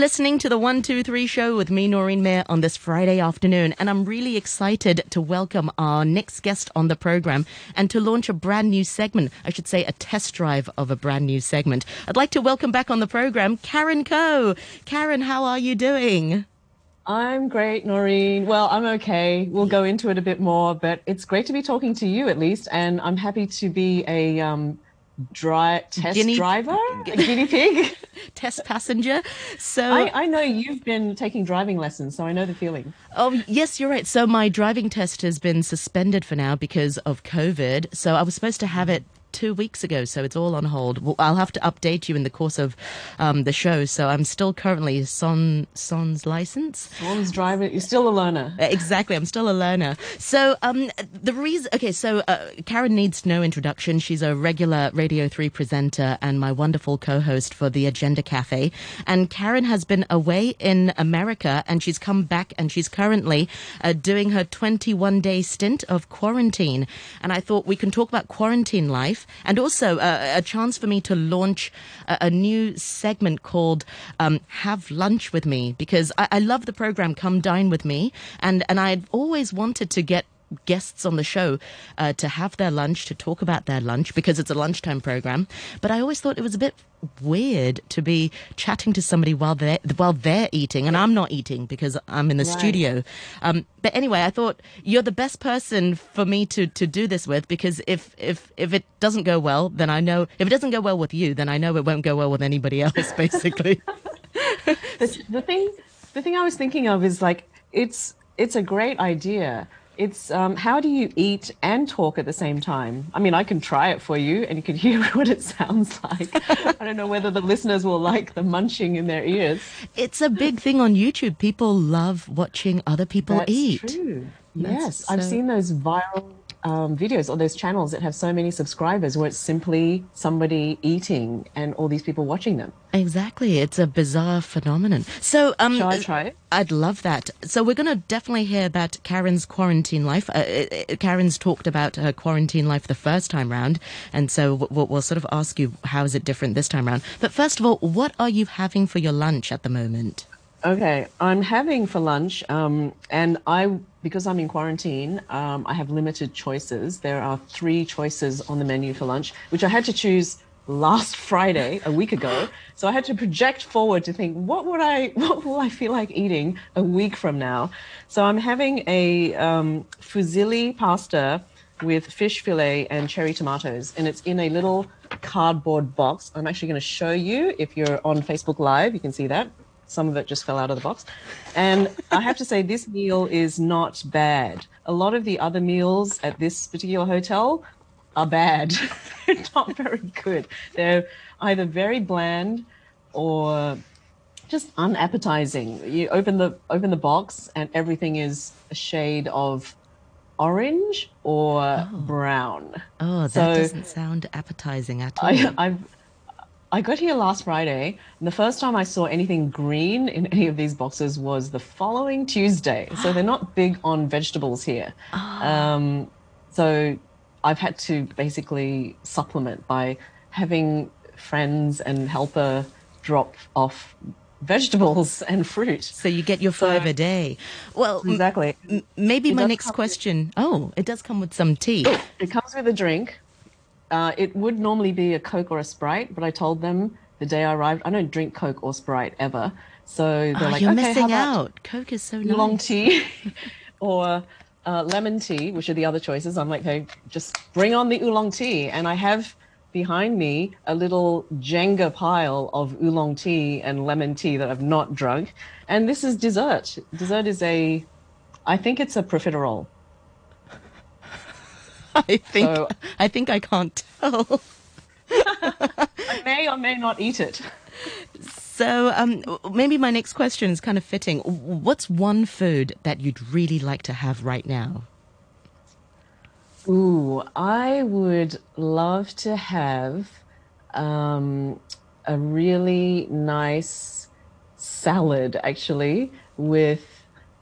listening to the 123 show with me, Noreen Mayer, on this Friday afternoon. And I'm really excited to welcome our next guest on the program and to launch a brand new segment. I should say a test drive of a brand new segment. I'd like to welcome back on the program Karen Coe. Karen, how are you doing? I'm great, Noreen. Well, I'm okay. We'll go into it a bit more, but it's great to be talking to you at least. And I'm happy to be a um, dry test Guinea- driver, guinea pig. Test passenger. So, I, I know you've been taking driving lessons, so I know the feeling. oh, yes, you're right. So, my driving test has been suspended for now because of COVID. So, I was supposed to have it two weeks ago, so it's all on hold. Well, I'll have to update you in the course of um, the show. So, I'm still currently son son's license. Son's driver, you're still a learner. Uh, Exactly, I'm still a learner. So, um, the reason, okay, so uh, Karen needs no introduction. She's a regular Radio 3 presenter and my wonderful co host for the Agenda Cafe. And Karen has been away in America and she's come back and she's currently uh, doing her 21 day stint of quarantine. And I thought we can talk about quarantine life and also uh, a chance for me to launch a, a new segment called um, Have Lunch with Me because I, I love the program Come Dine with Me and and I'd always wanted to get guests on the show uh, to have their lunch to talk about their lunch because it's a lunchtime program but I always thought it was a bit weird to be chatting to somebody while they're while they're eating and I'm not eating because I'm in the Right. studio um, but anyway I thought you're the best person for me to to do this with because if if if it doesn't go well then I know if it doesn't go well with you then I know it won't go well with anybody else basically the, the thing the thing I was thinking of is like it's it's a great idea. It's um, how do you eat and talk at the same time? I mean, I can try it for you, and you can hear what it sounds like. I don't know whether the listeners will like the munching in their ears. it's a big thing on YouTube people love watching other people That's eat true. That's yes, I've seen those viral um, videos or those channels that have so many subscribers where it's simply somebody eating and all these people watching them. Exactly. It's a bizarre phenomenon. So, um, Shall I try it? I'd love that. So we're going to definitely hear about Karen's quarantine life. Uh, uh, uh, Karen's talked about her quarantine life the first time round, and so we'll, we'll sort of ask you how is it different this time round. But first of all, what are you having for your lunch at the moment? Okay, I'm having for lunch, um, and I because I'm in quarantine, um, I have limited choices. There are three choices on the menu for lunch, which I had to choose last Friday, a week ago. So I had to project forward to think, what would I, what will I feel like eating a week from now? So I'm having a um, fusilli pasta with fish fillet and cherry tomatoes, and it's in a little cardboard box. I'm actually going to show you if you're on Facebook Live, you can see that. Some of it just fell out of the box. And I have to say, this meal is not bad. A lot of the other meals at this particular hotel are bad. They're not very good. They're either very bland or just unappetizing. You open the open the box and everything is a shade of orange or oh. brown. Oh, that So- doesn't sound appetizing at all. I, I've I got here last Friday, and the first time I saw anything green in any of these boxes was the following Tuesday. So they're not big on vegetables here. Um, so I've had to basically supplement by having friends and helper drop off vegetables and fruit. so you get your five a day. Well, Exactly. m- maybe It my next come with- question. Oh, it does come with some tea. It comes with a drink. Uh, it would normally be a Coke or a Sprite, but I told them the day I arrived, I don't drink Coke or Sprite ever. So they're Oh, like, you're okay, how missing out. Coke is so nice. oolong tea or uh, lemon tea, which are the other choices. I'm like, hey, just bring on the oolong tea. And I have behind me a little Jenga pile of oolong tea and lemon tea that I've not drunk. And this is dessert. Dessert is a, I think it's a profiterole. I think So- I think I can't tell. I may or may not eat it. So um, maybe my next question is kind of fitting. What's one food that you'd really like to have right now? Ooh, I would love to have um, a really nice salad, actually, with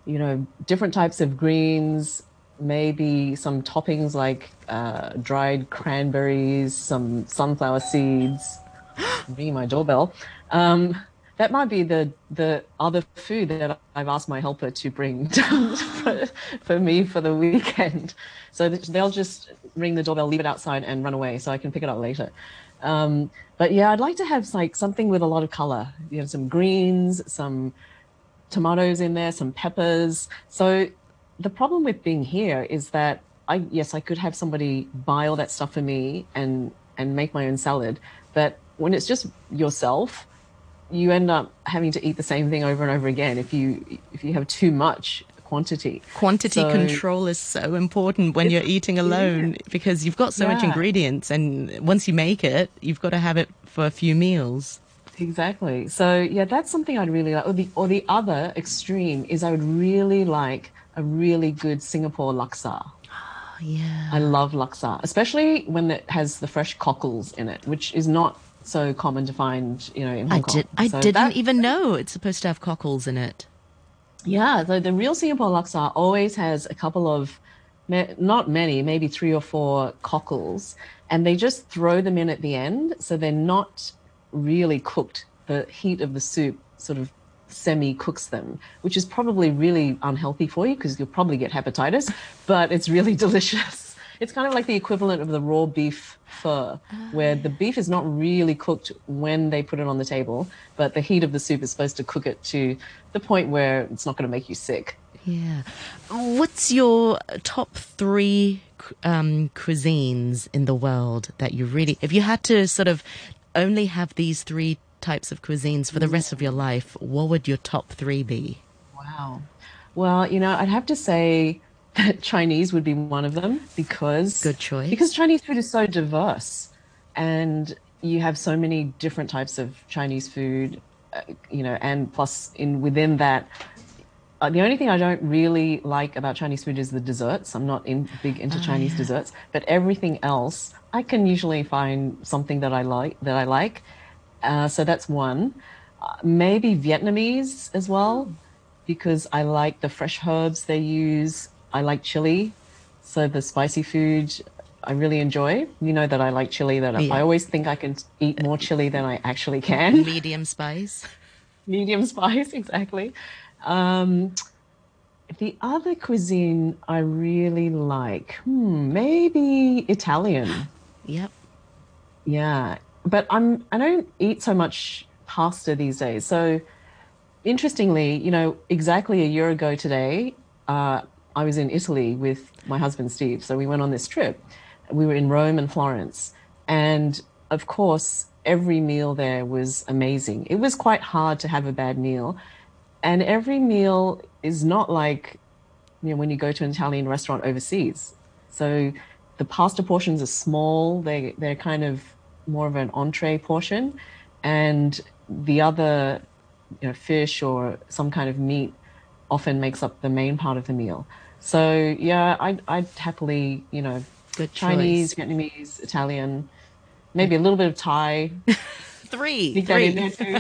you know different types of greens, maybe some toppings like uh, dried cranberries, some sunflower seeds. Ringing my doorbell. Um, that might be the the other food that I've asked my helper to bring for, for me for the weekend. So they'll just ring the doorbell, leave it outside, and run away, so I can pick it up later. Um, but yeah, I'd like to have like something with a lot of color. You know, some greens, some tomatoes in there, some peppers. So the problem with being here is that I yes, I could have somebody buy all that stuff for me and and make my own salad, but when it's just yourself, you end up having to eat the same thing over and over again if you if you have too much quantity. Quantity so, control is so important when you're eating alone yeah. because you've got so yeah. much ingredients and once you make it, you've got to have it for a few meals. Exactly. So yeah, that's something I'd really like. Or the or the other extreme is I would really like a really good Singapore laksa. Oh, yeah. I love laksa, especially when it has the fresh cockles in it, which is not so common to find, you know, in Hong I Kong. Did, I so didn't that, even know it's supposed to have cockles in it. Yeah, the, the real Singapore laksa always has a couple of, not many, maybe three or four cockles, and they just throw them in at the end, so they're not really cooked. The heat of the soup sort of semi cooks them, which is probably really unhealthy for you because you'll probably get hepatitis, but it's really delicious. It's kind of like the equivalent of the raw beef pho, where the beef is not really cooked when they put it on the table, but the heat of the soup is supposed to cook it to the point where it's not going to make you sick. Yeah. What's your top three um, cuisines in the world that you really, if you had to sort of only have these three types of cuisines for the rest of your life, what would your top three be? Wow. Well, you know, I'd have to say that Chinese would be one of them because good choice. Because Chinese food is so diverse, and you have so many different types of Chinese food, uh, you know, and plus in within that. Uh, the only thing I don't really like about Chinese food is the desserts. I'm not in, big into oh, Chinese yeah. desserts, but everything else I can usually find something that I like. That I like, uh, so that's one. Uh, maybe Vietnamese as well, because I like the fresh herbs they use. I like chili, so the spicy food I really enjoy. You know that I like chili. That yeah. I always think I can eat more chili than I actually can. Medium spice. Medium spice, exactly. Um, the other cuisine I really like, hmm, maybe Italian. Yep. Yeah, but I'm I don't eat so much pasta these days. So interestingly, you know, exactly a year ago today, uh, I was in Italy with my husband Steve. So we went on this trip. We were in Rome and Florence, and of course, every meal there was amazing. It was quite hard to have a bad meal, and every meal is not like you know when you go to an Italian restaurant overseas. So the pasta portions are small. They they're kind of more of an entree portion, and the other, you know, fish or some kind of meat often makes up the main part of the meal. So yeah, I'd, I'd happily, you know, Chinese. Vietnamese, Italian, maybe a little bit of Thai. three. three.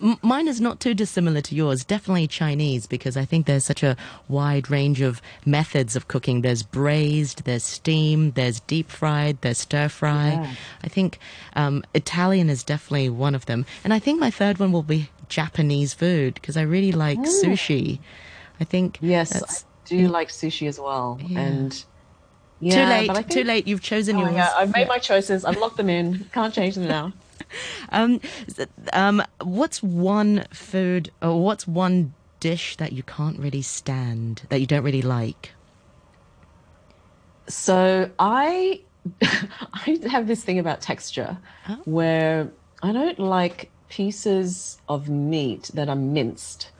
Mine is not too dissimilar to yours. Definitely Chinese because I think there's such a wide range of methods of cooking. There's braised, there's steamed, there's deep fried, there's stir fry. Yeah. I think um, Italian is definitely one of them. And I think my third one will be Japanese food because I really like oh. sushi. I think yes, I do like sushi as well. Yeah. And yeah, too late. Think, too late. You've chosen oh, yours. Yeah, I've made my choices. I've locked them in. Can't change them now. um, um, what's one food or what's one dish that you can't really stand that you don't really like? So I I have this thing about texture oh. where I don't like pieces of meat that are minced.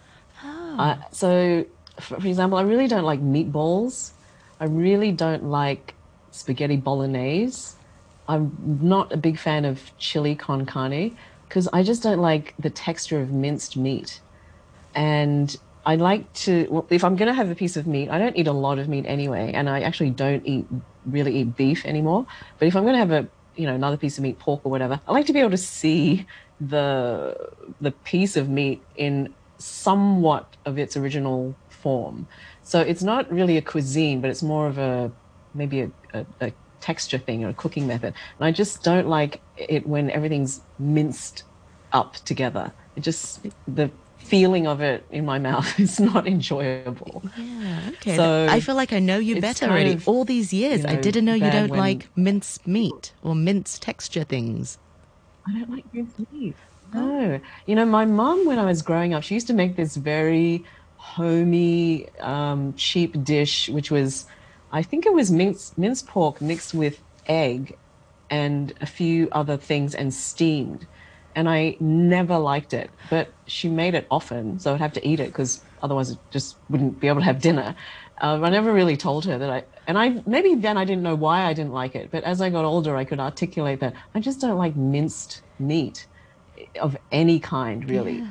Oh. Uh, so, for, for example, I really don't like meatballs. I really don't like spaghetti bolognese. I'm not a big fan of chili con carne because I just don't like the texture of minced meat. And I like to, well, if I'm going to have a piece of meat, I don't eat a lot of meat anyway, and I actually don't eat really eat beef anymore. But if I'm going to have a, you know, another piece of meat, pork or whatever, I like to be able to see the the piece of meat in somewhat of its original form. So it's not really a cuisine, but it's more of a maybe a, a, a texture thing or a cooking method. And I just don't like it when everything's minced up together. it just the feeling of it in my mouth is not enjoyable. Yeah, okay. So I feel like I know you better already. of, All these years, you I didn't know you don't when- like mince meat or mince texture things. I don't like minced meat. No. You know, my mum, when I was growing up, she used to make this very homey, um, cheap dish, which was, I think it was minced, minced pork mixed with egg and a few other things and steamed. And I never liked it, but she made it often, so I'd have to eat it because otherwise I just wouldn't be able to have dinner. Um, I never really told her that I, and I maybe then I didn't know why I didn't like it, but as I got older, I could articulate that I just don't like minced meat of any kind, really.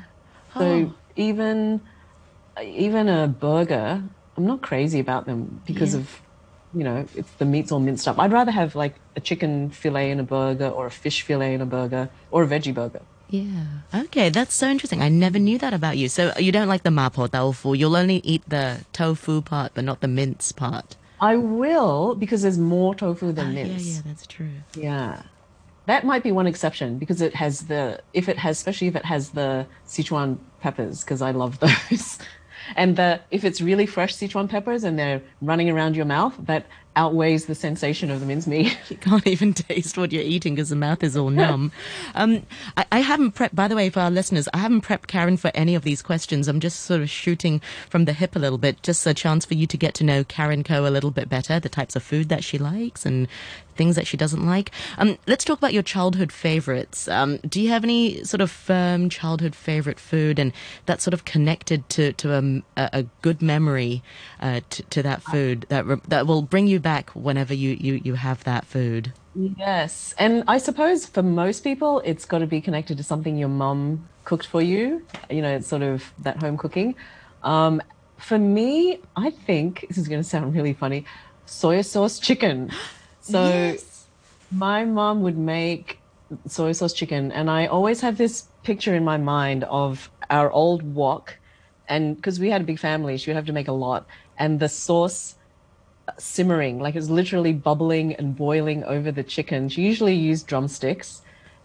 So Oh. even even a burger, I'm not crazy about them because Yeah. of you know it's the meat's all minced up. I'd rather have like a chicken fillet in a burger or a fish fillet in a burger or a veggie burger. Yeah. Okay, that's so interesting. I never knew that about you. So you don't like the mapo tofu. You'll only eat the tofu part, but not the mince part. I will because there's more tofu than ah, yeah, mince. yeah, that's true. Yeah. That might be one exception because it has the if it has especially if it has the Sichuan peppers because I love those. And the if it's really fresh Sichuan peppers and they're running around your mouth, that outweighs the sensation of the mincemeat. You can't even taste what you're eating because the mouth is all numb. um, I, I haven't prepped, by the way, for our listeners, I haven't prepped Karen for any of these questions. I'm just sort of shooting from the hip a little bit, just a chance for you to get to know Karen Coe a little bit better, the types of food that she likes and things that she doesn't like. Um, let's talk about your childhood favorites. Um, do you have any sort of firm childhood favorite food and that's sort of connected to, to a, a, a good memory uh, to, to that food that, that will bring you back whenever you, you, you have that food? Yes. And I suppose for most people, it's got to be connected to something your mum cooked for you. You know, it's sort of that home cooking. Um, for me, I think this is going to sound really funny soy sauce chicken. So Yes. my mom would make soy sauce chicken, and I always have this picture in my mind of our old wok. And because we had a big family, she would have to make a lot. And the sauce simmering, like it's literally bubbling and boiling over the chicken. She usually used drumsticks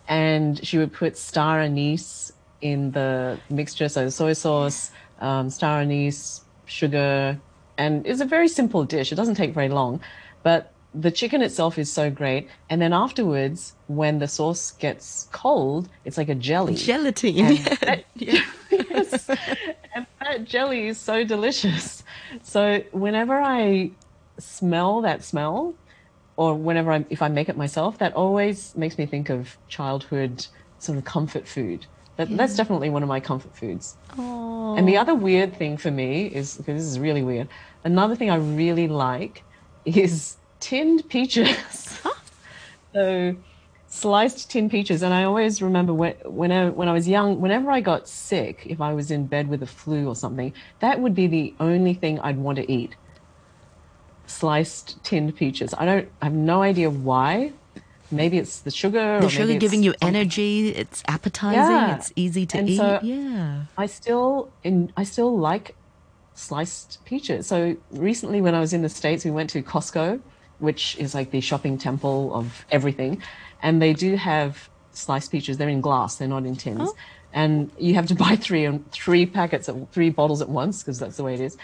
and she would put star anise in the mixture, so soy sauce, um, star anise, sugar, and it's a very simple dish. It doesn't take very long, but the chicken itself is so great. And then afterwards, when the sauce gets cold, it's like a jelly. Gelatine. And yeah. that- yes. and that jelly is so delicious. So whenever I smell that smell, or whenever I if I make it myself, that always makes me think of childhood sort of comfort food. That, That's definitely one of my comfort foods. And the other weird thing for me is because this is really weird. Another thing I really like is tinned peaches. so sliced tin peaches, and I always remember when when I, when I was young, whenever I got sick, if I was in bed with a flu or something, that would be the only thing I'd want to eat. Sliced tinned peaches. I don't. I have no idea why. Maybe it's the sugar. The sugar giving you energy. It's appetizing. Yeah. It's easy to And eat. so- yeah. I still in I still like sliced peaches. So recently when I was in the States, we went to Costco, which is like the shopping temple of everything. And they do have sliced peaches. They're in glass, they're not in tins. Oh. And you have to buy three and three packets of three bottles at once because that's the way it is.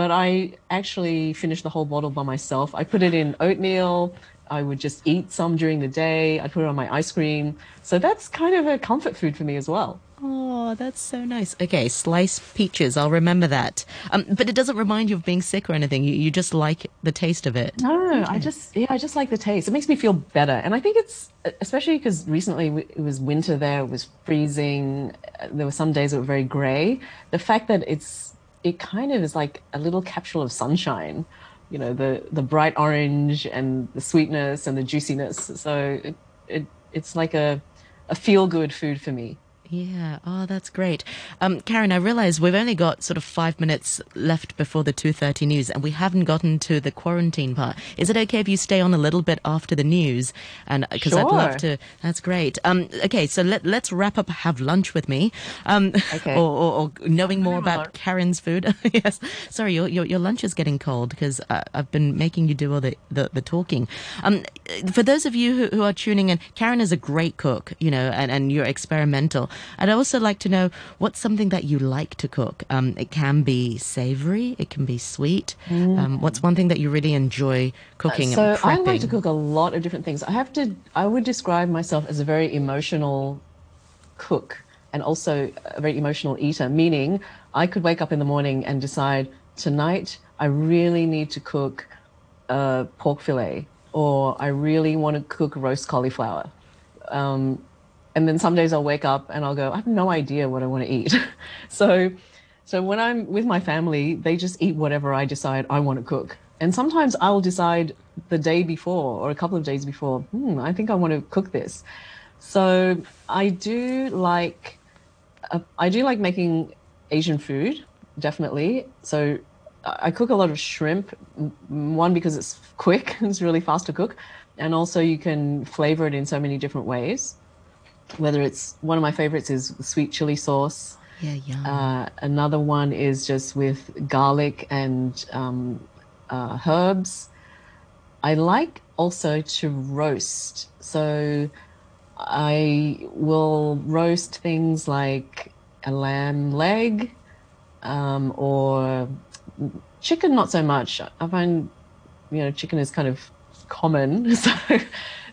But I actually finished the whole bottle by myself. I put it in oatmeal. I would just eat some during the day. I'd put it on my ice cream. So that's kind of a comfort food for me as well. Oh, that's so nice. Okay, sliced peaches. I'll remember that. Um, but it doesn't remind you of being sick or anything. You, you just like the taste of it. No, I just yeah, I just like the taste. It makes me feel better, and I think it's especially because recently it was winter there. It was freezing. There were some days that were very grey. The fact that it's it kind of is like a little capsule of sunshine. You know, the the bright orange and the sweetness and the juiciness. So it, it it's like a a feel good food for me. Yeah. Oh, that's great. Um, Karen, I realize we've only got sort of five minutes left before the 2.30 news and we haven't gotten to the quarantine part. Is it okay if you stay on a little bit after the news? And because I'd love Sure. to, that's great. Um, okay. So let, let's wrap up, have lunch with me. Um, Okay. or, or, or knowing more about alone. Karen's food. yes. Sorry, your, your, your lunch is getting cold because uh, I've been making you do all the, the, the talking. Um, for those of you who, who are tuning in, Karen is a great cook, you know, and, and you're experimental. I'd also like to know what's something that you like to cook. Um, it can be savory, it can be sweet. Um, what's one thing that you really enjoy cooking So I like to cook a lot of different things. I have to. I would describe myself as a very emotional cook and also a very emotional eater. Meaning, I could wake up in the morning and decide tonight I really need to cook a pork fillet, or I really want to cook roast cauliflower. Um, and then some days I'll wake up and I'll go, I have no idea what I want to eat. so, so when I'm with my family, they just eat whatever I decide I want to cook. And sometimes I'll decide the day before or a couple of days before, hmm, I think I want to cook this. So I do like, uh, I do like making Asian food, definitely. So I cook a lot of shrimp. One because it's quick, it's really fast to cook, and also you can flavor it in so many different ways. Whether it's one of my favorites is sweet chili sauce. yeah, yum. Uh, another one is just with garlic and um, uh, herbs. I like also to roast. So I will roast things like a lamb leg um, or chicken, not so much. I find, you know, chicken is kind of common. So,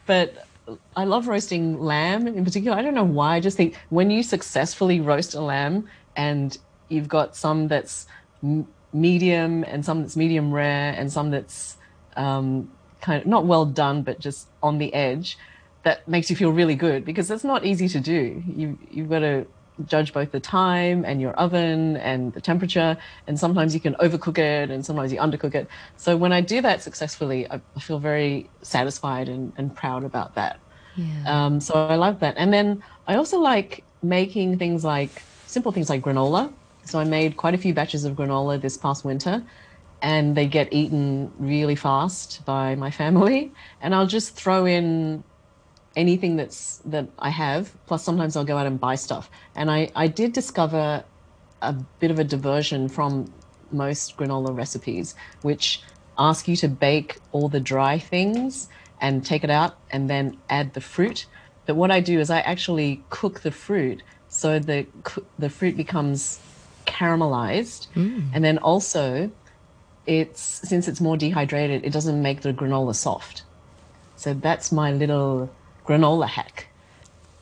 but I love roasting lamb in particular. I don't know why. I just think when you successfully roast a lamb and you've got some that's m- medium and some that's medium rare and some that's um, kind of not well done, but just on the edge, that makes you feel really good because that's not easy to do. You, you've got to judge both the time and your oven and the temperature. And sometimes you can overcook it and sometimes you undercook it. So when I do that successfully, I, I feel very satisfied and, and proud about that. yeah. Um, so I love that. And then I also like making things like simple things like granola. So I made quite a few batches of granola this past winter and they get eaten really fast by my family. And I'll just throw in anything that's that I have. Plus sometimes I'll go out and buy stuff. And I, I did discover a bit of a diversion from most granola recipes, which ask you to bake all the dry things and take it out and then add the fruit. But what I do is I actually cook the fruit so the the fruit becomes caramelized, mm. and then also it's since it's more dehydrated, it doesn't make the granola soft. So that's my little granola hack.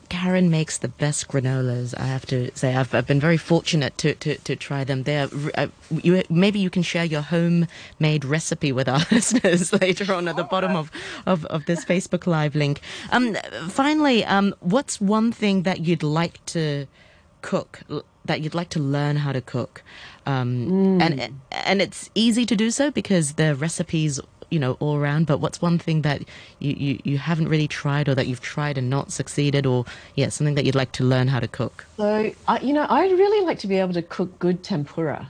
Karen makes the best granolas. I have to say, I've, I've been very fortunate to, to, to try them. They're, uh, you, maybe you can share your homemade recipe with our listeners later on at the bottom of, of, of this Facebook Live link. Um, finally, um, what's one thing that you'd like to cook, that you'd like to learn how to cook? Um, and, and it's easy to do so because the recipes you know all around but what's one thing that you, you you haven't really tried or that you've tried and not succeeded or yeah something that you'd like to learn how to cook So, I, you know, I'd really like to be able to cook good tempura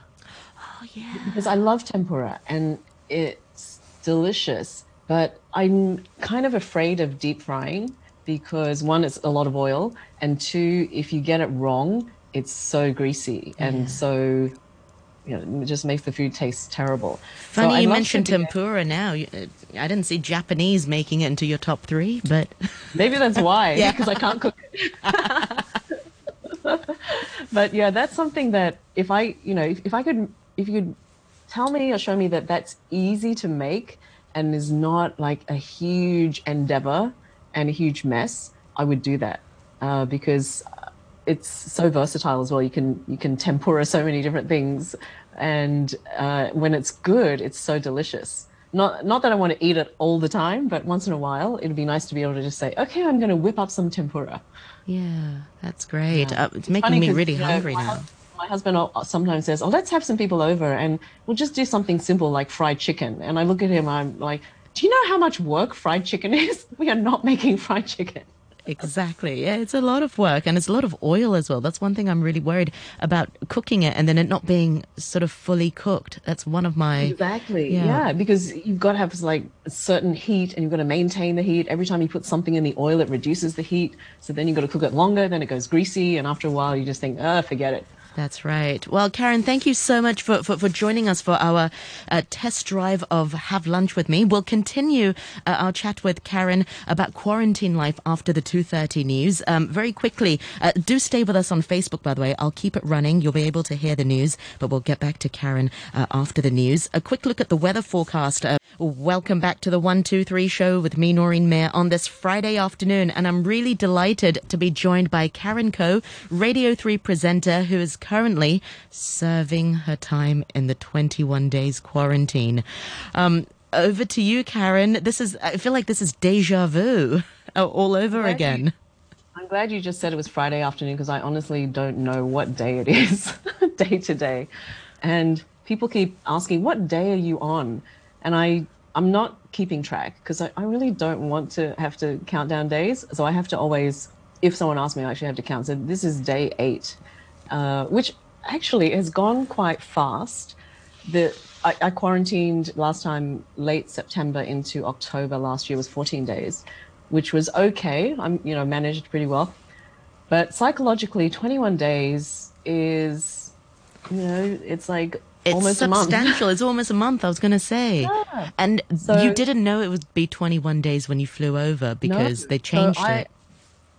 oh yeah because I love tempura and it's delicious. But I'm kind of afraid of deep frying because one, it's a lot of oil, and two, if you get it wrong, it's so greasy and so. You know, it just makes the food taste terrible. Funny I'd you mentioned tempura now uh, i didn't see japanese making it into your top three but Maybe that's why, Yeah. because I can't cook it. but yeah, that's something that if I, you know, if, if I could, if you could tell me or show me that that's easy to make and is not like a huge endeavor and a huge mess, I would do that uh, because it's so versatile as well. You can you can tempura so many different things, and uh, when it's good, it's so delicious. Not not that I want to eat it all the time, but once in a while, it'd be nice to be able to just say, okay, I'm going to whip up some tempura. yeah that's great Yeah. uh, it's making me really you know, hungry my now My husband sometimes says, "Oh, let's have some people over, and we'll just do something simple like fried chicken." And I look at him, I'm like, "Do you know how much work fried chicken is? We are not making fried chicken." Exactly. Yeah, it's a lot of work and it's a lot of oil as well. That's one thing I'm really worried about cooking it and then it not being sort of fully cooked. That's one of my Exactly. Yeah. Yeah. because you've got to have like a certain heat, and you've got to maintain the heat. Every time you put something in the oil, it reduces the heat. So then you've got to cook it longer. Then it goes greasy, and after a while, you just think, "Ah, forget it." That's right. Well, Karen, thank you so much for, for, for joining us for our uh, test drive of Have Lunch with Me. We'll continue uh, our chat with Karen about quarantine life after the 2.30 news. Um, very quickly, uh, do stay with us on Facebook, by the way. I'll keep it running. You'll be able to hear the news, but we'll get back to Karen uh, after the news. A quick look at the weather forecast. Uh, welcome back to the 123 show with me, Noreen Mayer, on this Friday afternoon. And I'm really delighted to be joined by Karen Coe, Radio 3 presenter, who is currently serving her time in the 21 days quarantine. Um, over to you, Karen. This is, I feel like this is deja vu all over again. I'm glad you just said it was Friday afternoon because I honestly don't know what day it is, day to day. And people keep asking, what day are you on? And I, I'm not keeping track because I, I really don't want to have to count down days. So I have to always, if someone asks me, I actually have to count. So this is day eight uh, which actually has gone quite fast. The I, I, quarantined last time late September into October last year was 14 days, which was okay. I'm you know managed pretty well, but psychologically 21 days is you know it's like it's almost substantial. it's almost a month. I was going to say, yeah. and so, you didn't know it would be 21 days when you flew over because no, they changed so I, it.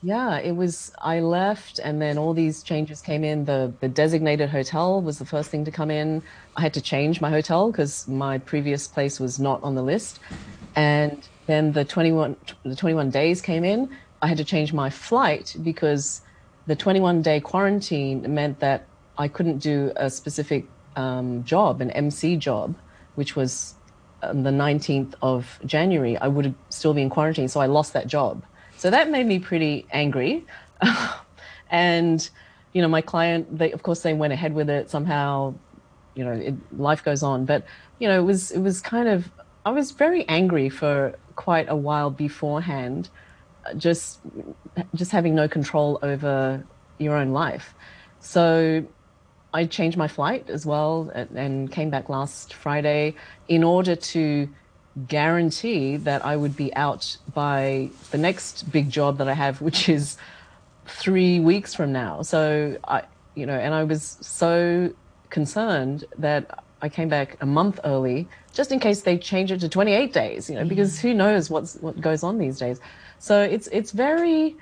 Yeah, it was. I left, and then all these changes came in. The the designated hotel was the first thing to come in. I had to change my hotel because my previous place was not on the list, and then the twenty one the twenty one days came in. I had to change my flight because the twenty one day quarantine meant that I couldn't do a specific um, job, an MC job, which was on the nineteenth of January. I would still be in quarantine, so I lost that job. So that made me pretty angry. and, you know, my client, they, of course, they went ahead with it somehow, you know, it, life goes on. But, you know, it was, it was kind of, I was very angry for quite a while beforehand, just, just having no control over your own life. So I changed my flight as well and, and came back last Friday in order to guarantee that I would be out by the next big job that I have, which is three weeks from now. So I, you know, and I was so concerned that I came back a month early just in case they change it to 28 days, you know, because mm. who knows what's what goes on these days. So it's it's very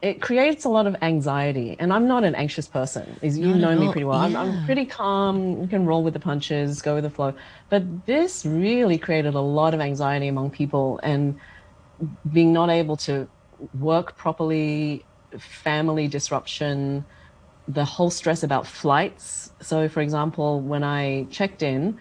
it creates a lot of anxiety and i'm not an anxious person as you Not know me pretty well. I'm, I'm pretty calm you can roll with the punches go with the flow. But this really created a lot of anxiety among people and being not able to work properly family disruption the whole stress about flights. So for example when i checked in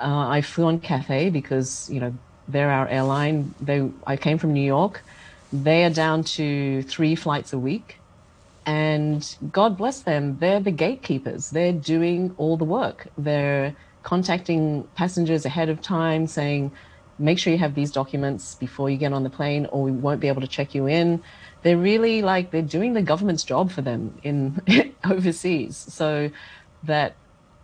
uh, i flew on cathay because you know they're our airline. They i came from new york they are down to three flights a week. And God bless them, they're the gatekeepers. They're doing all the work. They're contacting passengers ahead of time saying, make sure you have these documents before you get on the plane or we won't be able to check you in. They're really like, they're doing the government's job for them in overseas so that,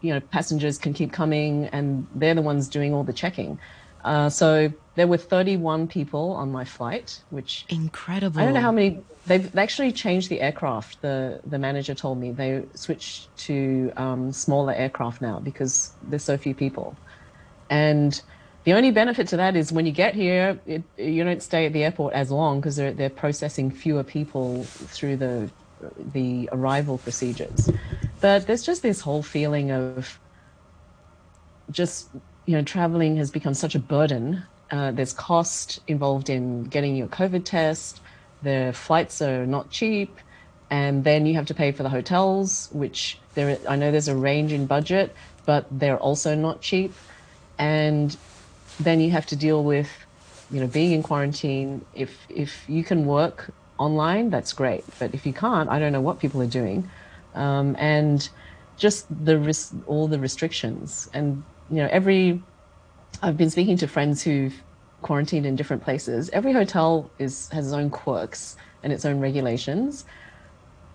you know, passengers can keep coming and they're the ones doing all the checking. Uh, so there were 31 people on my flight, which Incredible. I don't know how many. They've actually changed the aircraft. The the manager told me they switched to um, smaller aircraft now because there's so few people, and the only benefit to that is when you get here, it, you don't stay at the airport as long because they're they're processing fewer people through the the arrival procedures. But there's just this whole feeling of just you know traveling has become such a burden. Uh, there's cost involved in getting your COVID test. The flights are not cheap, and then you have to pay for the hotels, which there I know there's a range in budget, but they're also not cheap. And then you have to deal with you know being in quarantine. If if you can work online, that's great, but if you can't, I don't know what people are doing, um, and just the ris- all the restrictions and you know every I've been speaking to friends who've quarantined in different places. Every hotel is has its own quirks and its own regulations,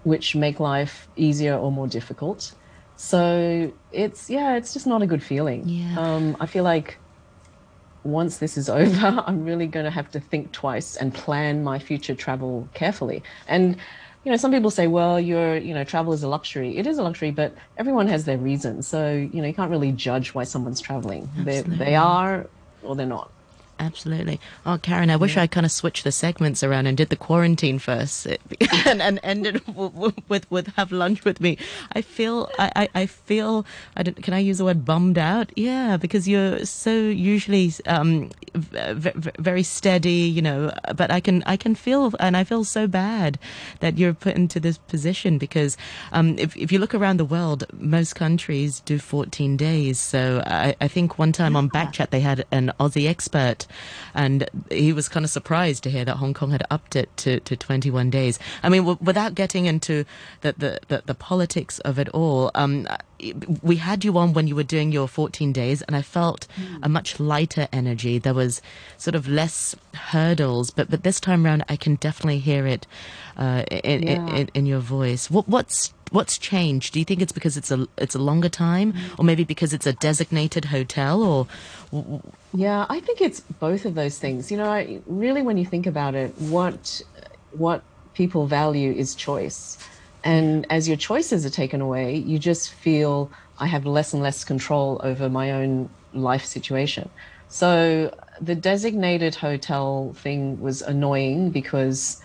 which make life easier or more difficult. So it's yeah, it's just not a good feeling. Yeah. Um, I feel like once this is over, I'm really going to have to think twice and plan my future travel carefully. And you know, some people say, well, your, you know, travel is a luxury. It is a luxury, but everyone has their reasons. So, you know, you can't really judge why someone's traveling. They, they are or they're not. Absolutely. Oh, Karen, I wish I kind of switched the segments around and did the quarantine first and, and ended with, with, with have lunch with me. I feel, I, I, I feel, I don't, can I use the word bummed out? Yeah, because you're so usually um, v- v- very steady, you know, but I can, I can feel, and I feel so bad that you're put into this position because um, if, if you look around the world, most countries do 14 days. So I, I think one time on Backchat they had an Aussie expert and he was kind of surprised to hear that Hong Kong had upped it to, to 21 days. I mean, w- without getting into the, the, the, the, politics of it all, um, we had you on when you were doing your 14 days, and I felt mm. a much lighter energy. There was sort of less hurdles, but, but this time around, I can definitely hear it uh, in, yeah. in, in, your voice. What, what's what's changed? Do you think it's because it's a it's a longer time, mm. or maybe because it's a designated hotel, or? Yeah, I think it's both of those things. You know, I, really, when you think about it, what what people value is choice, and as your choices are taken away, you just feel I have less and less control over my own life situation. So the designated hotel thing was annoying because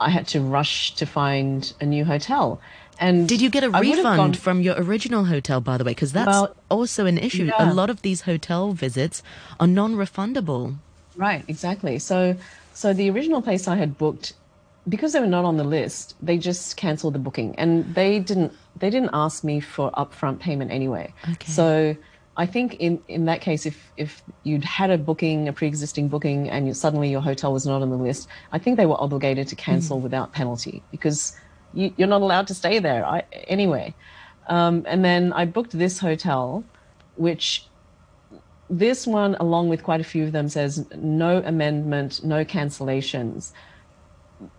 I had to rush to find a new hotel. And did you get a refund gone... from your original hotel, by the way? Because that's well, also an issue. Yeah. A lot of these hotel visits are non-refundable. Right, exactly. So, so the original place I had booked, because they were not on the list, they just cancelled the booking, and they didn't. They didn't ask me for upfront payment anyway. Okay. So. I think in, in that case, if, if you'd had a booking, a pre-existing booking, and you, suddenly your hotel was not on the list, I think they were obligated to cancel mm. without penalty because you, are not allowed to stay there I, anyway. Um, and then I booked this hotel, which this one, along with quite a few of them, says no amendment, no cancellations.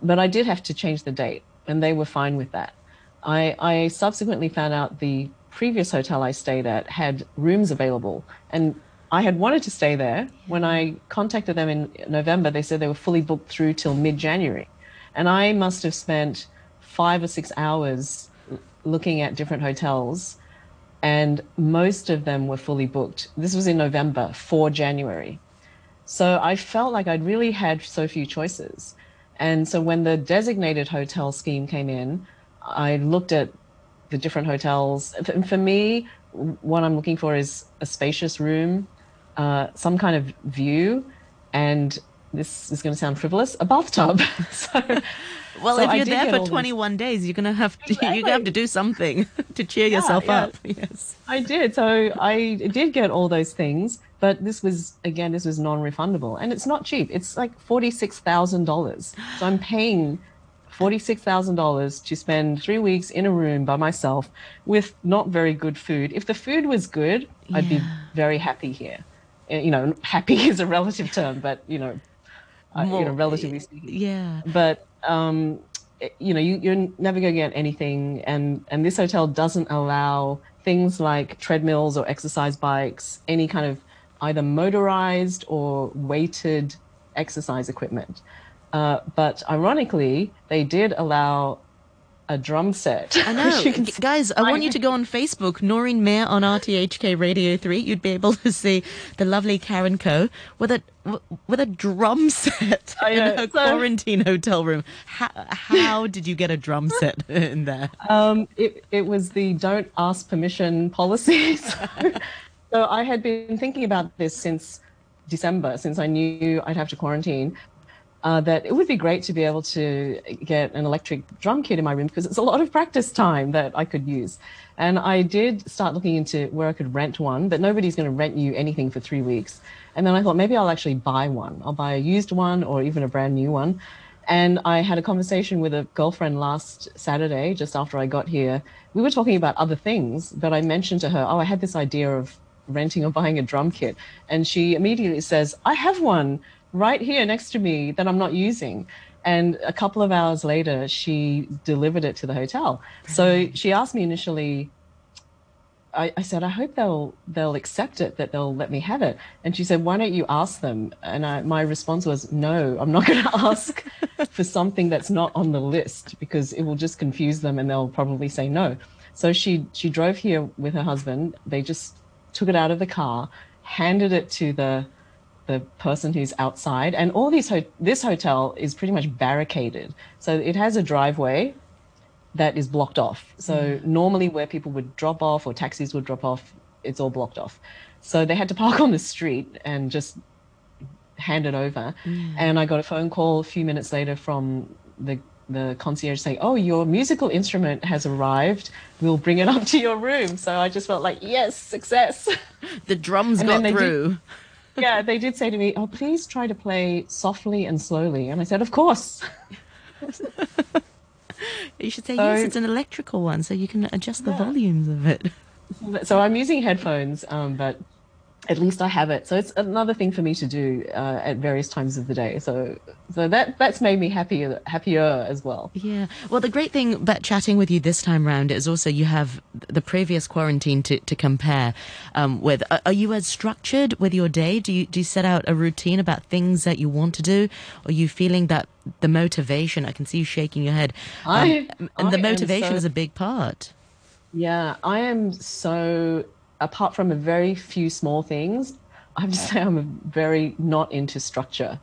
But I did have to change the date, and they were fine with that. I, I subsequently found out the previous hotel I stayed at had rooms available, and I had wanted to stay there. When I contacted them in November, they said they were fully booked through till mid January. And I must have spent five or six hours looking at different hotels, and most of them were fully booked. This was in November for January. So I felt like I'd really had so few choices. And so when the designated hotel scheme came in, I looked at the different hotels. For me, what I'm looking for is a spacious room, uh, some kind of view, and this is going to sound frivolous, a bathtub. so well, so if you're there for 21 this. days, you're gonna have to exactly. you're gonna have to do something to cheer yeah, yourself yeah. up. Yes, I did. So I did get all those things, but this was again, this was non-refundable, and it's not cheap. It's like forty-six thousand dollars. So I'm paying forty-six thousand dollars to spend three weeks in a room by myself with not very good food. If the food was good, yeah. I'd be very happy here. Eh, you know, happy is a relative term, but you know, More, you know, relatively speaking. Yeah. But um, you know, you, you're never going to get anything. And, and this hotel doesn't allow things like treadmills or exercise bikes, any kind of either motorized or weighted exercise equipment. Uh, but ironically, they did allow a drum set. I know. Guys, I want you to go on Facebook, Noreen Mayer on RTHK Radio 3. You'd be able to see the lovely Karen Koh with a with a drum set in a so, quarantine hotel room. How, how did you get a drum set in there? Um, it, it was the don't ask permission policy. so, so I had been thinking about this since December, since I knew I'd have to quarantine uh, that it would be great to be able to get an electric drum kit in my room because it's a lot of practice time that I could use. And I did start looking into where I could rent one, but nobody's going to rent you anything for three weeks. And then I thought maybe I'll actually buy one. I'll buy a used one or even a brand new one. And I had a conversation with a girlfriend last Saturday, just after I got here. We were talking about other things, but I mentioned to her, oh, I had this idea of renting or buying a drum kit. And she immediately says, I have one right here next to me that I'm not using. And a couple of hours later, she delivered it to the hotel. So she asked me initially, I, I, said, I hope they'll they'll accept it, that they'll let me have it. And she said, Why don't you ask them? And I, my response was, No, I'm not going to ask. for something that's not on the list because it will just confuse them and they'll probably say no. So she she drove here with her husband. They just took it out of the car, handed it to the the person who's outside, and all these ho- this hotel is pretty much barricaded. So it has a driveway that is blocked off. So mm. normally where people would drop off or taxis would drop off, it's all blocked off. So they had to park on the street and just hand it over. Mm. And I got a phone call a few minutes later from the the concierge saying, "Oh, your musical instrument has arrived. We'll bring it up to your room." So I just felt like, "Yes, success." The drums got through. Yeah, they did say to me, "Oh, please try to play softly and slowly." And I said, "Of course." you should say so, yes. It's an electrical one, so you can adjust the yeah. volumes of it. So I'm using headphones, um, but at least I have it. So it's another thing for me to do uh, at various times of the day. So so that that's made me happier happier as well. Yeah. Well, the great thing about chatting with you this time round is also you have the previous quarantine to, to compare um, with. Are you as structured with your day? Do you do you set out a routine about things that you want to do? Are you feeling that the motivation? I can see you shaking your head. Um, I, and I the motivation so, is a big part. Yeah, I am so apart from a very few small things, I have to say I'm very not into structure.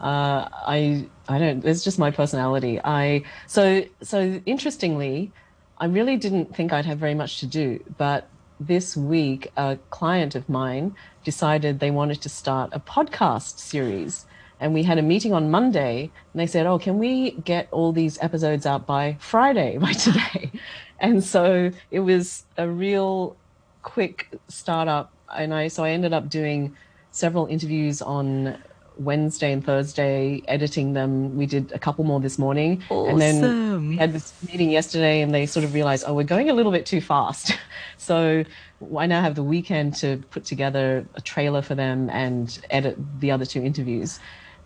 Uh, I I don't. It's just my personality. I so so interestingly, I really didn't think I'd have very much to do, but this week a client of mine decided they wanted to start a podcast series. And we had a meeting on Monday, and they said, "Oh, can we get all these episodes out by Friday, by today?" And so it was a real quick startup, and I so I ended up doing several interviews on Wednesday and Thursday, editing them. We did a couple more this morning, awesome. and then we had this meeting yesterday, and they sort of realized, oh, we're going a little bit too fast. so I now have the weekend to put together a trailer for them and edit the other two interviews.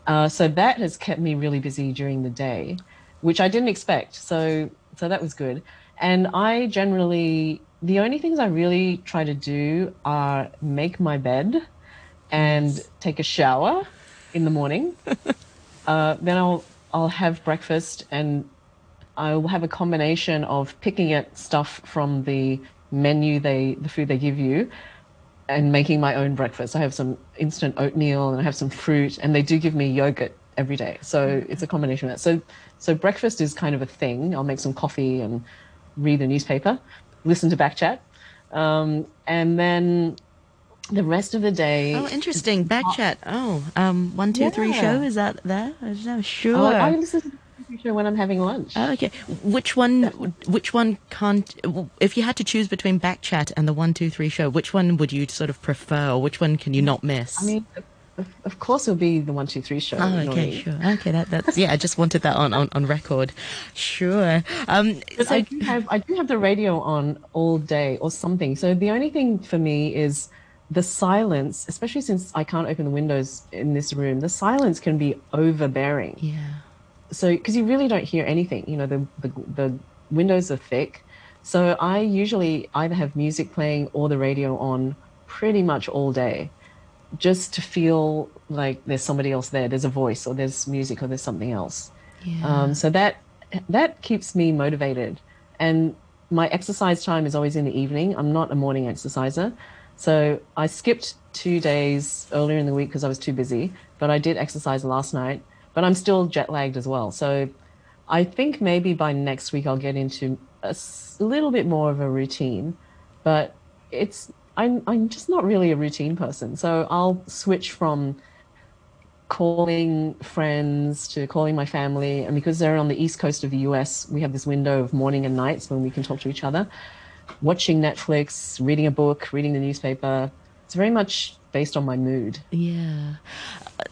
Uh, so that has kept me really busy during the day, which I didn't expect. So so that was good. And I generally the only things I really try to do are make my bed and take a shower in the morning. uh, then I'll I'll have breakfast and I'll have a combination of picking at stuff from the menu they the food they give you and making my own breakfast. I have some instant oatmeal and I have some fruit and they do give me yogurt every day. So it's a combination of that. So so breakfast is kind of a thing. I'll make some coffee and read the newspaper listen to Backchat. Um, and then the rest of the day. Oh, interesting. Backchat. Oh, um, one, two, yeah. three show. Is that there? No, sure. Oh, I listen to the show when I'm having lunch. Oh, okay. Which one? Which one can't? If you had to choose between Backchat and the one, two, three show, which one would you sort of prefer, or which one can you not miss? I mean, of course it'll be the one two three show. Oh, okay, sure. Okay, that, that's yeah. I just wanted that on, on, on record. Sure. Um, so, I do have I do have the radio on all day or something. So the only thing for me is the silence, especially since I can't open the windows in this room. The silence can be overbearing. Yeah. So because you really don't hear anything. You know the the, the windows are thick. So I usually either have music playing or the radio on pretty much all day just to feel like there's somebody else there, there's a voice or there's music or there's something else. Yeah. Um, so that that keeps me motivated. And my exercise time is always in the evening. I'm not a morning exerciser. So I skipped two days earlier in the week because I was too busy, but I did exercise last night. But I'm still jet lagged as well. So I think maybe by next week I'll get into a little bit more of a routine. But it's I'm I'm just not really a routine person. So I'll switch from calling friends to calling my family, and because they're on the east coast of the US, we have this window of morning and nights when we can talk to each other. Watching Netflix, reading a book, reading the newspaper. It's very much based on my mood. Yeah,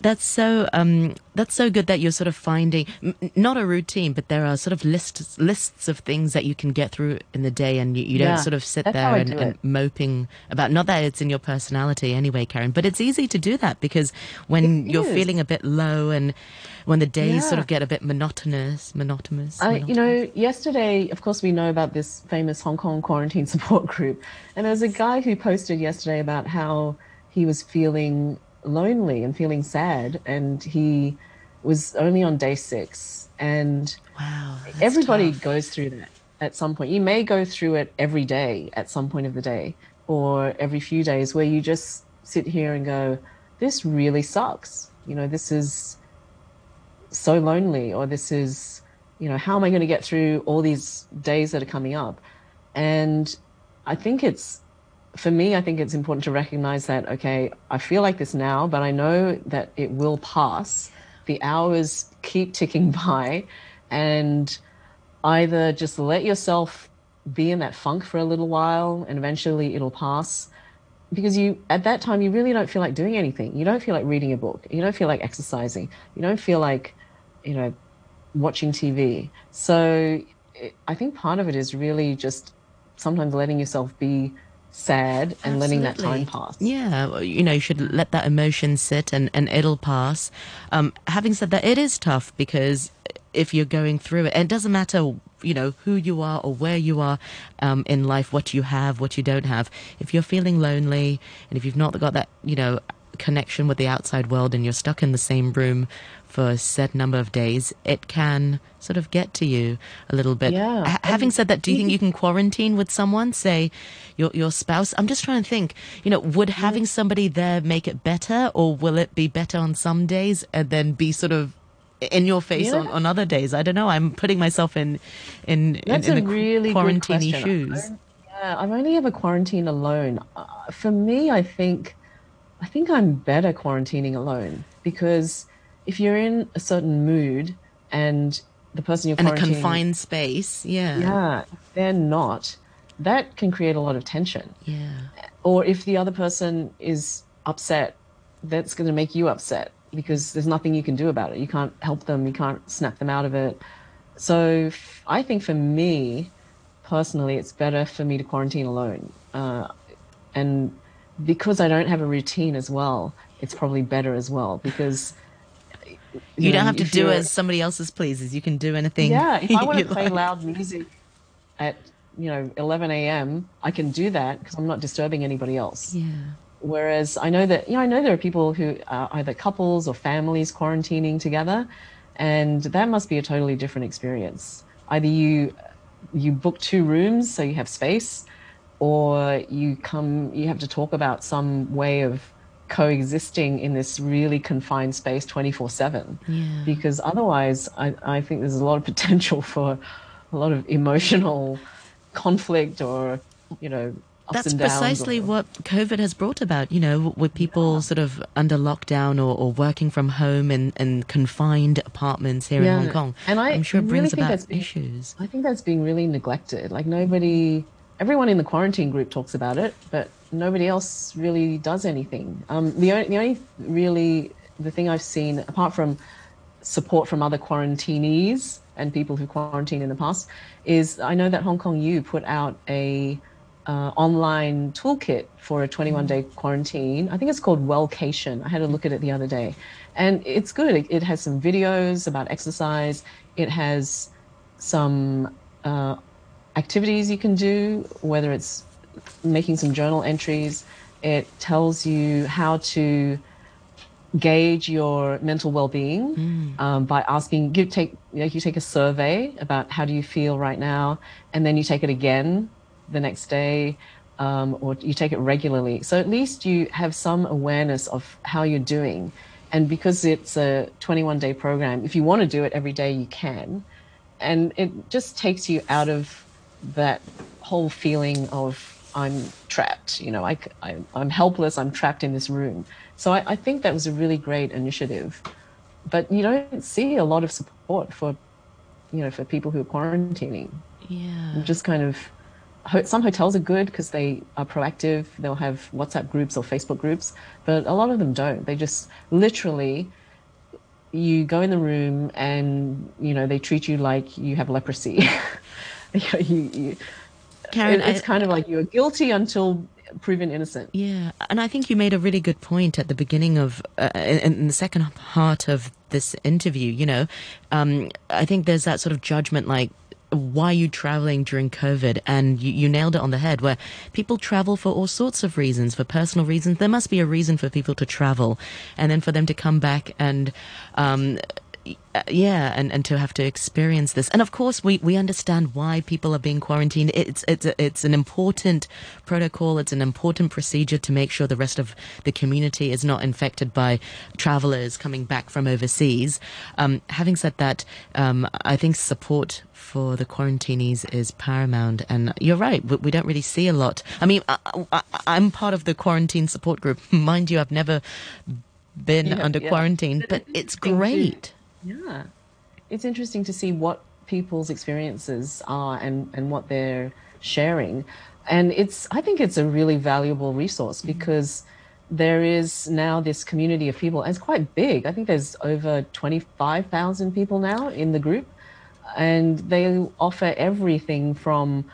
that's so um, that's so good that you're sort of finding m- not a routine, but there are sort of lists lists of things that you can get through in the day, and you, you don't sort of sit there and, and, moping about. Not that it's in your personality anyway, Karen, but it's easy to do that because when it you're is. feeling a bit low and when the days yeah. sort of get a bit monotonous, monotonous. I, you know, yesterday, of course, we know about this famous Hong Kong quarantine support group, and there was a guy who posted yesterday about how he was feeling lonely and feeling sad and he was only on day six, and Wow. everybody tough. goes through that at some point. You may go through it every day at some point of the day or every few days where you just sit here and go, this really sucks. You know, this is so lonely, or this is, you know, how am I going to get through all these days that are coming up? And I think it's, for me, I think it's important to recognize that, okay, I feel like this now, but I know that it will pass. The hours keep ticking by, and either just let yourself be in that funk for a little while and eventually it'll pass. Because you at that time you really don't feel like doing anything. You don't feel like reading a book. You don't feel like exercising. You don't feel like you know watching tv so it, i think part of it is really just sometimes letting yourself be sad and letting that time pass Yeah, you know, you should let that emotion sit and, and it'll pass. Um, having said that, it is tough because if you're going through it, and it doesn't matter, you know, who you are or where you are um, in life, what you have, what you don't have. If you're feeling lonely and if you've not got that, you know, connection with the outside world and you're stuck in the same room for a set number of days, it can sort of get to you a little bit. Yeah. Ha- having said that, do you think you can quarantine with someone, say your your spouse? I'm just trying to think. You know, would having somebody there make it better, or will it be better on some days and then be sort of in your face Yeah. on, on other days? I don't know. I'm putting myself in in in, That's in a the really quarantine shoes. Yeah, I've only ever quarantined alone. Uh, for me, I think, I think I'm better quarantining alone because if you're in a certain mood and the person you're In a confined space, yeah, yeah, they're not, that can create a lot of tension. yeah. Or if the other person is upset, that's going to make you upset because there's nothing you can do about it. You can't help them. You can't snap them out of it. So f- I think for me, personally, it's better for me to quarantine alone. Uh, and because I don't have a routine as well, it's probably better as well because You, don't know, have to do you're- as somebody else's pleases. You can do anything. yeah, if I want you to play like. loud music at you know 11 a.m., I can do that because I'm not disturbing anybody else. Yeah. Whereas I know that you know I know there are people who are either couples or families quarantining together, and that must be a totally different experience. Either you you book two rooms so you have space, or you come you have to talk about some way of coexisting in this really confined space 24 7 because otherwise I, I think there's a lot of potential for a lot of emotional conflict or you know ups That's and downs precisely or- what COVID has brought about, you know, with people sort of under lockdown or, or working from home in, in confined apartments here Yeah. in Hong Kong. And I am sure it really brings think about that's issues. I think that's being really neglected. Like nobody, everyone in the quarantine group talks about it, but nobody else really does anything. Um, the only, the only really the thing I've seen, apart from support from other quarantinees and people who quarantined in the past, is I know that Hong Kong U put out a uh, online toolkit for a 21 day quarantine. I think it's called Wellcation. I had a look at it the other day, and it's good. It, it has some videos about exercise. It has some uh, activities you can do, whether it's making some journal entries. It tells you how to gauge your mental well-being um, by asking you take you, know, you take a survey about how do you feel right now and then you take it again the next day um, or you take it regularly. So at least you have some awareness of how you're doing. And because it's a 21 day program if you want to do it every day you can. And it just takes you out of that whole feeling of I'm trapped. You know, I, I, am helpless. I'm trapped in this room. So I, I think that was a really great initiative. But you don't see a lot of support for, you know, for people who are quarantining. Yeah. Just kind of, some hotels are good because they are proactive. They'll have WhatsApp groups or Facebook groups, but a lot of them don't. They just literally, you go in the room and you know they treat you like you have leprosy. you, you, you, Karen, it- it's I- kind of like you're guilty until proven innocent. Yeah, and I think you made a really good point at the beginning of, uh, in, in the second part of this interview. You know, um, I think there's that sort of judgment, like, why are you traveling during COVID? And you, you nailed it on the head, where people travel for all sorts of reasons, for personal reasons. There must be a reason for people to travel, and then for them to come back and. Um, yeah, and, and to have to experience this, and of course we, we understand why people are being quarantined. It's it's a, it's an important protocol. It's an important procedure to make sure the rest of the community is not infected by travelers coming back from overseas. Um, having said that, um, I think support for the quarantinees is paramount. And you're right, we, we don't really see a lot. I mean, I, am part of the quarantine support group. Mind you, I've never been yeah, under yeah. quarantine, but it's great. Yeah. It's interesting to see what people's experiences are and, and what they're sharing. And it's, I think it's a really valuable resource mm-hmm. because there is now this community of people, and it's quite big. I think there's over 25,000 people now in the group, and they offer everything from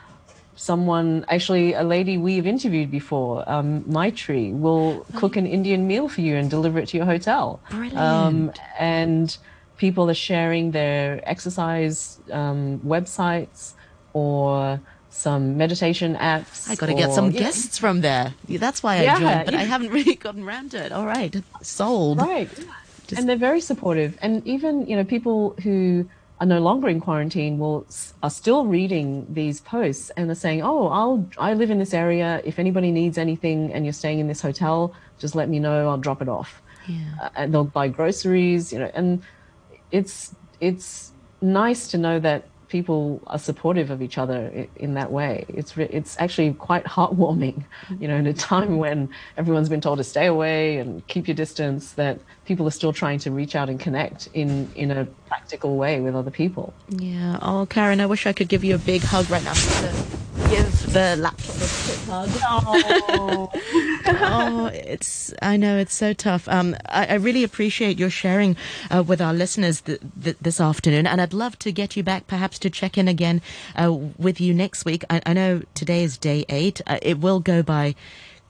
someone, actually, a lady we've interviewed before, um, Maitri, will cook an Indian meal for you and deliver it to your hotel. Brilliant. Um, and people are sharing their exercise um, websites or some meditation apps. I got to get some yeah. guests from there. That's why I yeah, joined, but yeah. I haven't really gotten around to it. All right, sold. Right, Just... and they're very supportive. And even you know people who are no longer in quarantine will are still reading these posts and they're saying, "Oh, I'll I live in this area. If anybody needs anything and you're staying in this hotel, just let me know. I'll drop it off." Yeah. Uh, and they'll buy groceries, you know, and it's it's nice to know that people are supportive of each other in that way. It's re- it's actually quite heartwarming, you know, in a time when everyone's been told to stay away and keep your distance. That people are still trying to reach out and connect in in a practical way with other people. Yeah. Oh, Karen, I wish I could give you a big hug right now. Give the laptop a quick hug. Oh. oh, it's. I know it's so tough. Um, I, I really appreciate your sharing uh, with our listeners th- th- this afternoon, and I'd love to get you back, perhaps, to check in again uh, with you next week. I, I, know today is day eight. Uh, it will go by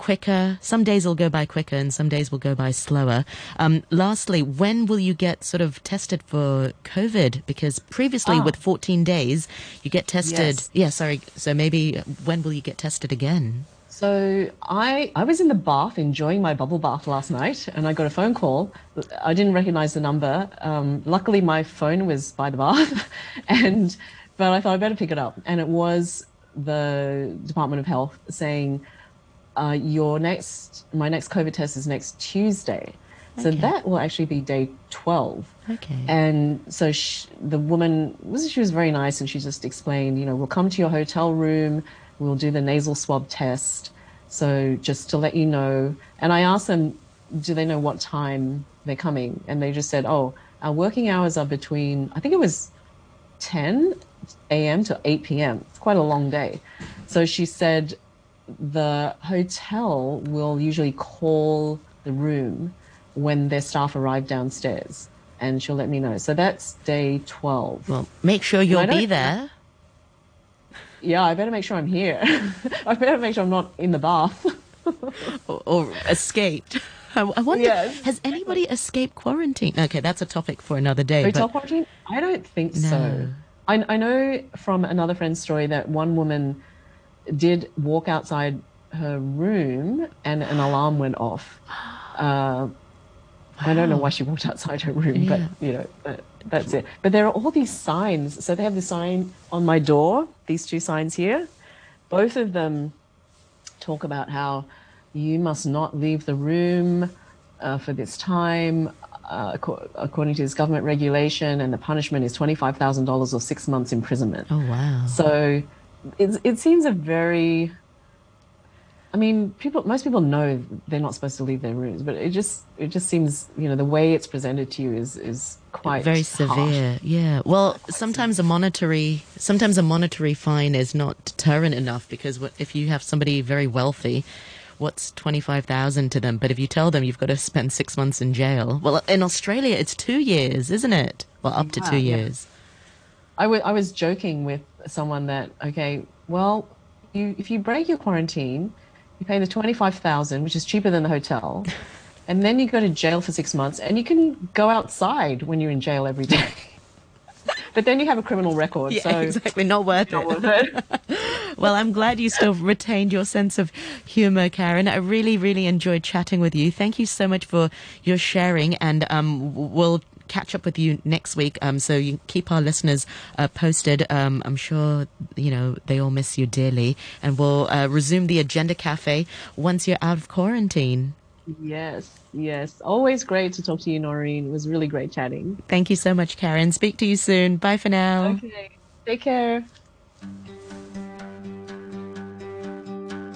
quicker. Some days will go by quicker and some days will go by slower. Um, lastly, when will you get sort of tested for COVID? Because previously, with 14 days, you get tested. Yes. Yeah, sorry. So maybe when will you get tested again? So I I was in the bath enjoying my bubble bath last night, and I got a phone call. I didn't recognize the number. Um, luckily, my phone was by the bath, and but I thought I better pick it up, and it was the Department of Health saying uh, your next, my next COVID test is next Tuesday. So okay. that will actually be day 12. Okay. And so she, the woman was, she was very nice and she just explained, you know, we'll come to your hotel room, we'll do the nasal swab test. So just to let you know. And I asked them, do they know what time they're coming? And they just said, oh, our working hours are between, I think it was 10 a.m. to 8 p.m. It's quite a long day. So she said, the hotel will usually call the room when their staff arrive downstairs and she'll let me know. So that's day 12. Well, make sure you'll be there. Yeah, I better make sure I'm here. I better make sure I'm not in the bath. or, or, escaped. I, wonder, yes. has anybody escaped quarantine? Okay, that's a topic for another day. Hotel but... quarantine? I don't think no. so. I, I know from another friend's story that one woman did walk outside her room and an alarm went off. Uh, wow. I don't know why she walked outside her room, yeah. but you know, that, that's it. But there are all these signs. So they have the sign on my door, these two signs here. Both of them talk about how you must not leave the room uh, for this time. Uh, according to this government regulation, and the punishment is $25,000 or six months imprisonment. Oh, wow. So it, it seems a very I mean, people. Most people know they're not supposed to leave their rooms, but it just it just seems you know the way it's presented to you is is quite very severe. Harsh. Yeah. Well, sometimes a monetary sometimes a monetary fine is not deterrent enough because if you have somebody very wealthy, what's twenty five thousand to them? But if you tell them you've got to spend six months in jail, well, in Australia it's two years, isn't it? Well, up to two years. I, w- I was joking with someone that okay, well, you if you break your quarantine, you pay the twenty five thousand, which is cheaper than the hotel, and then you go to jail for six months, and you can go outside when you're in jail every day. but then you have a criminal record. Yeah, so exactly. Not worth not it. Worth it. well, I'm glad you still retained your sense of humor, Karen. I really, really enjoyed chatting with you. Thank you so much for your sharing, and um, we'll catch up with you next week. Um, so you keep our listeners uh, posted. Um, I'm sure you know they all miss you dearly, and we'll uh, resume the Agenda Cafe once you're out of quarantine. Yes, yes. Always great to talk to you, Noreen. It was really great chatting. Thank you so much, Karen. Speak to you soon. Bye for now. Okay. Take care.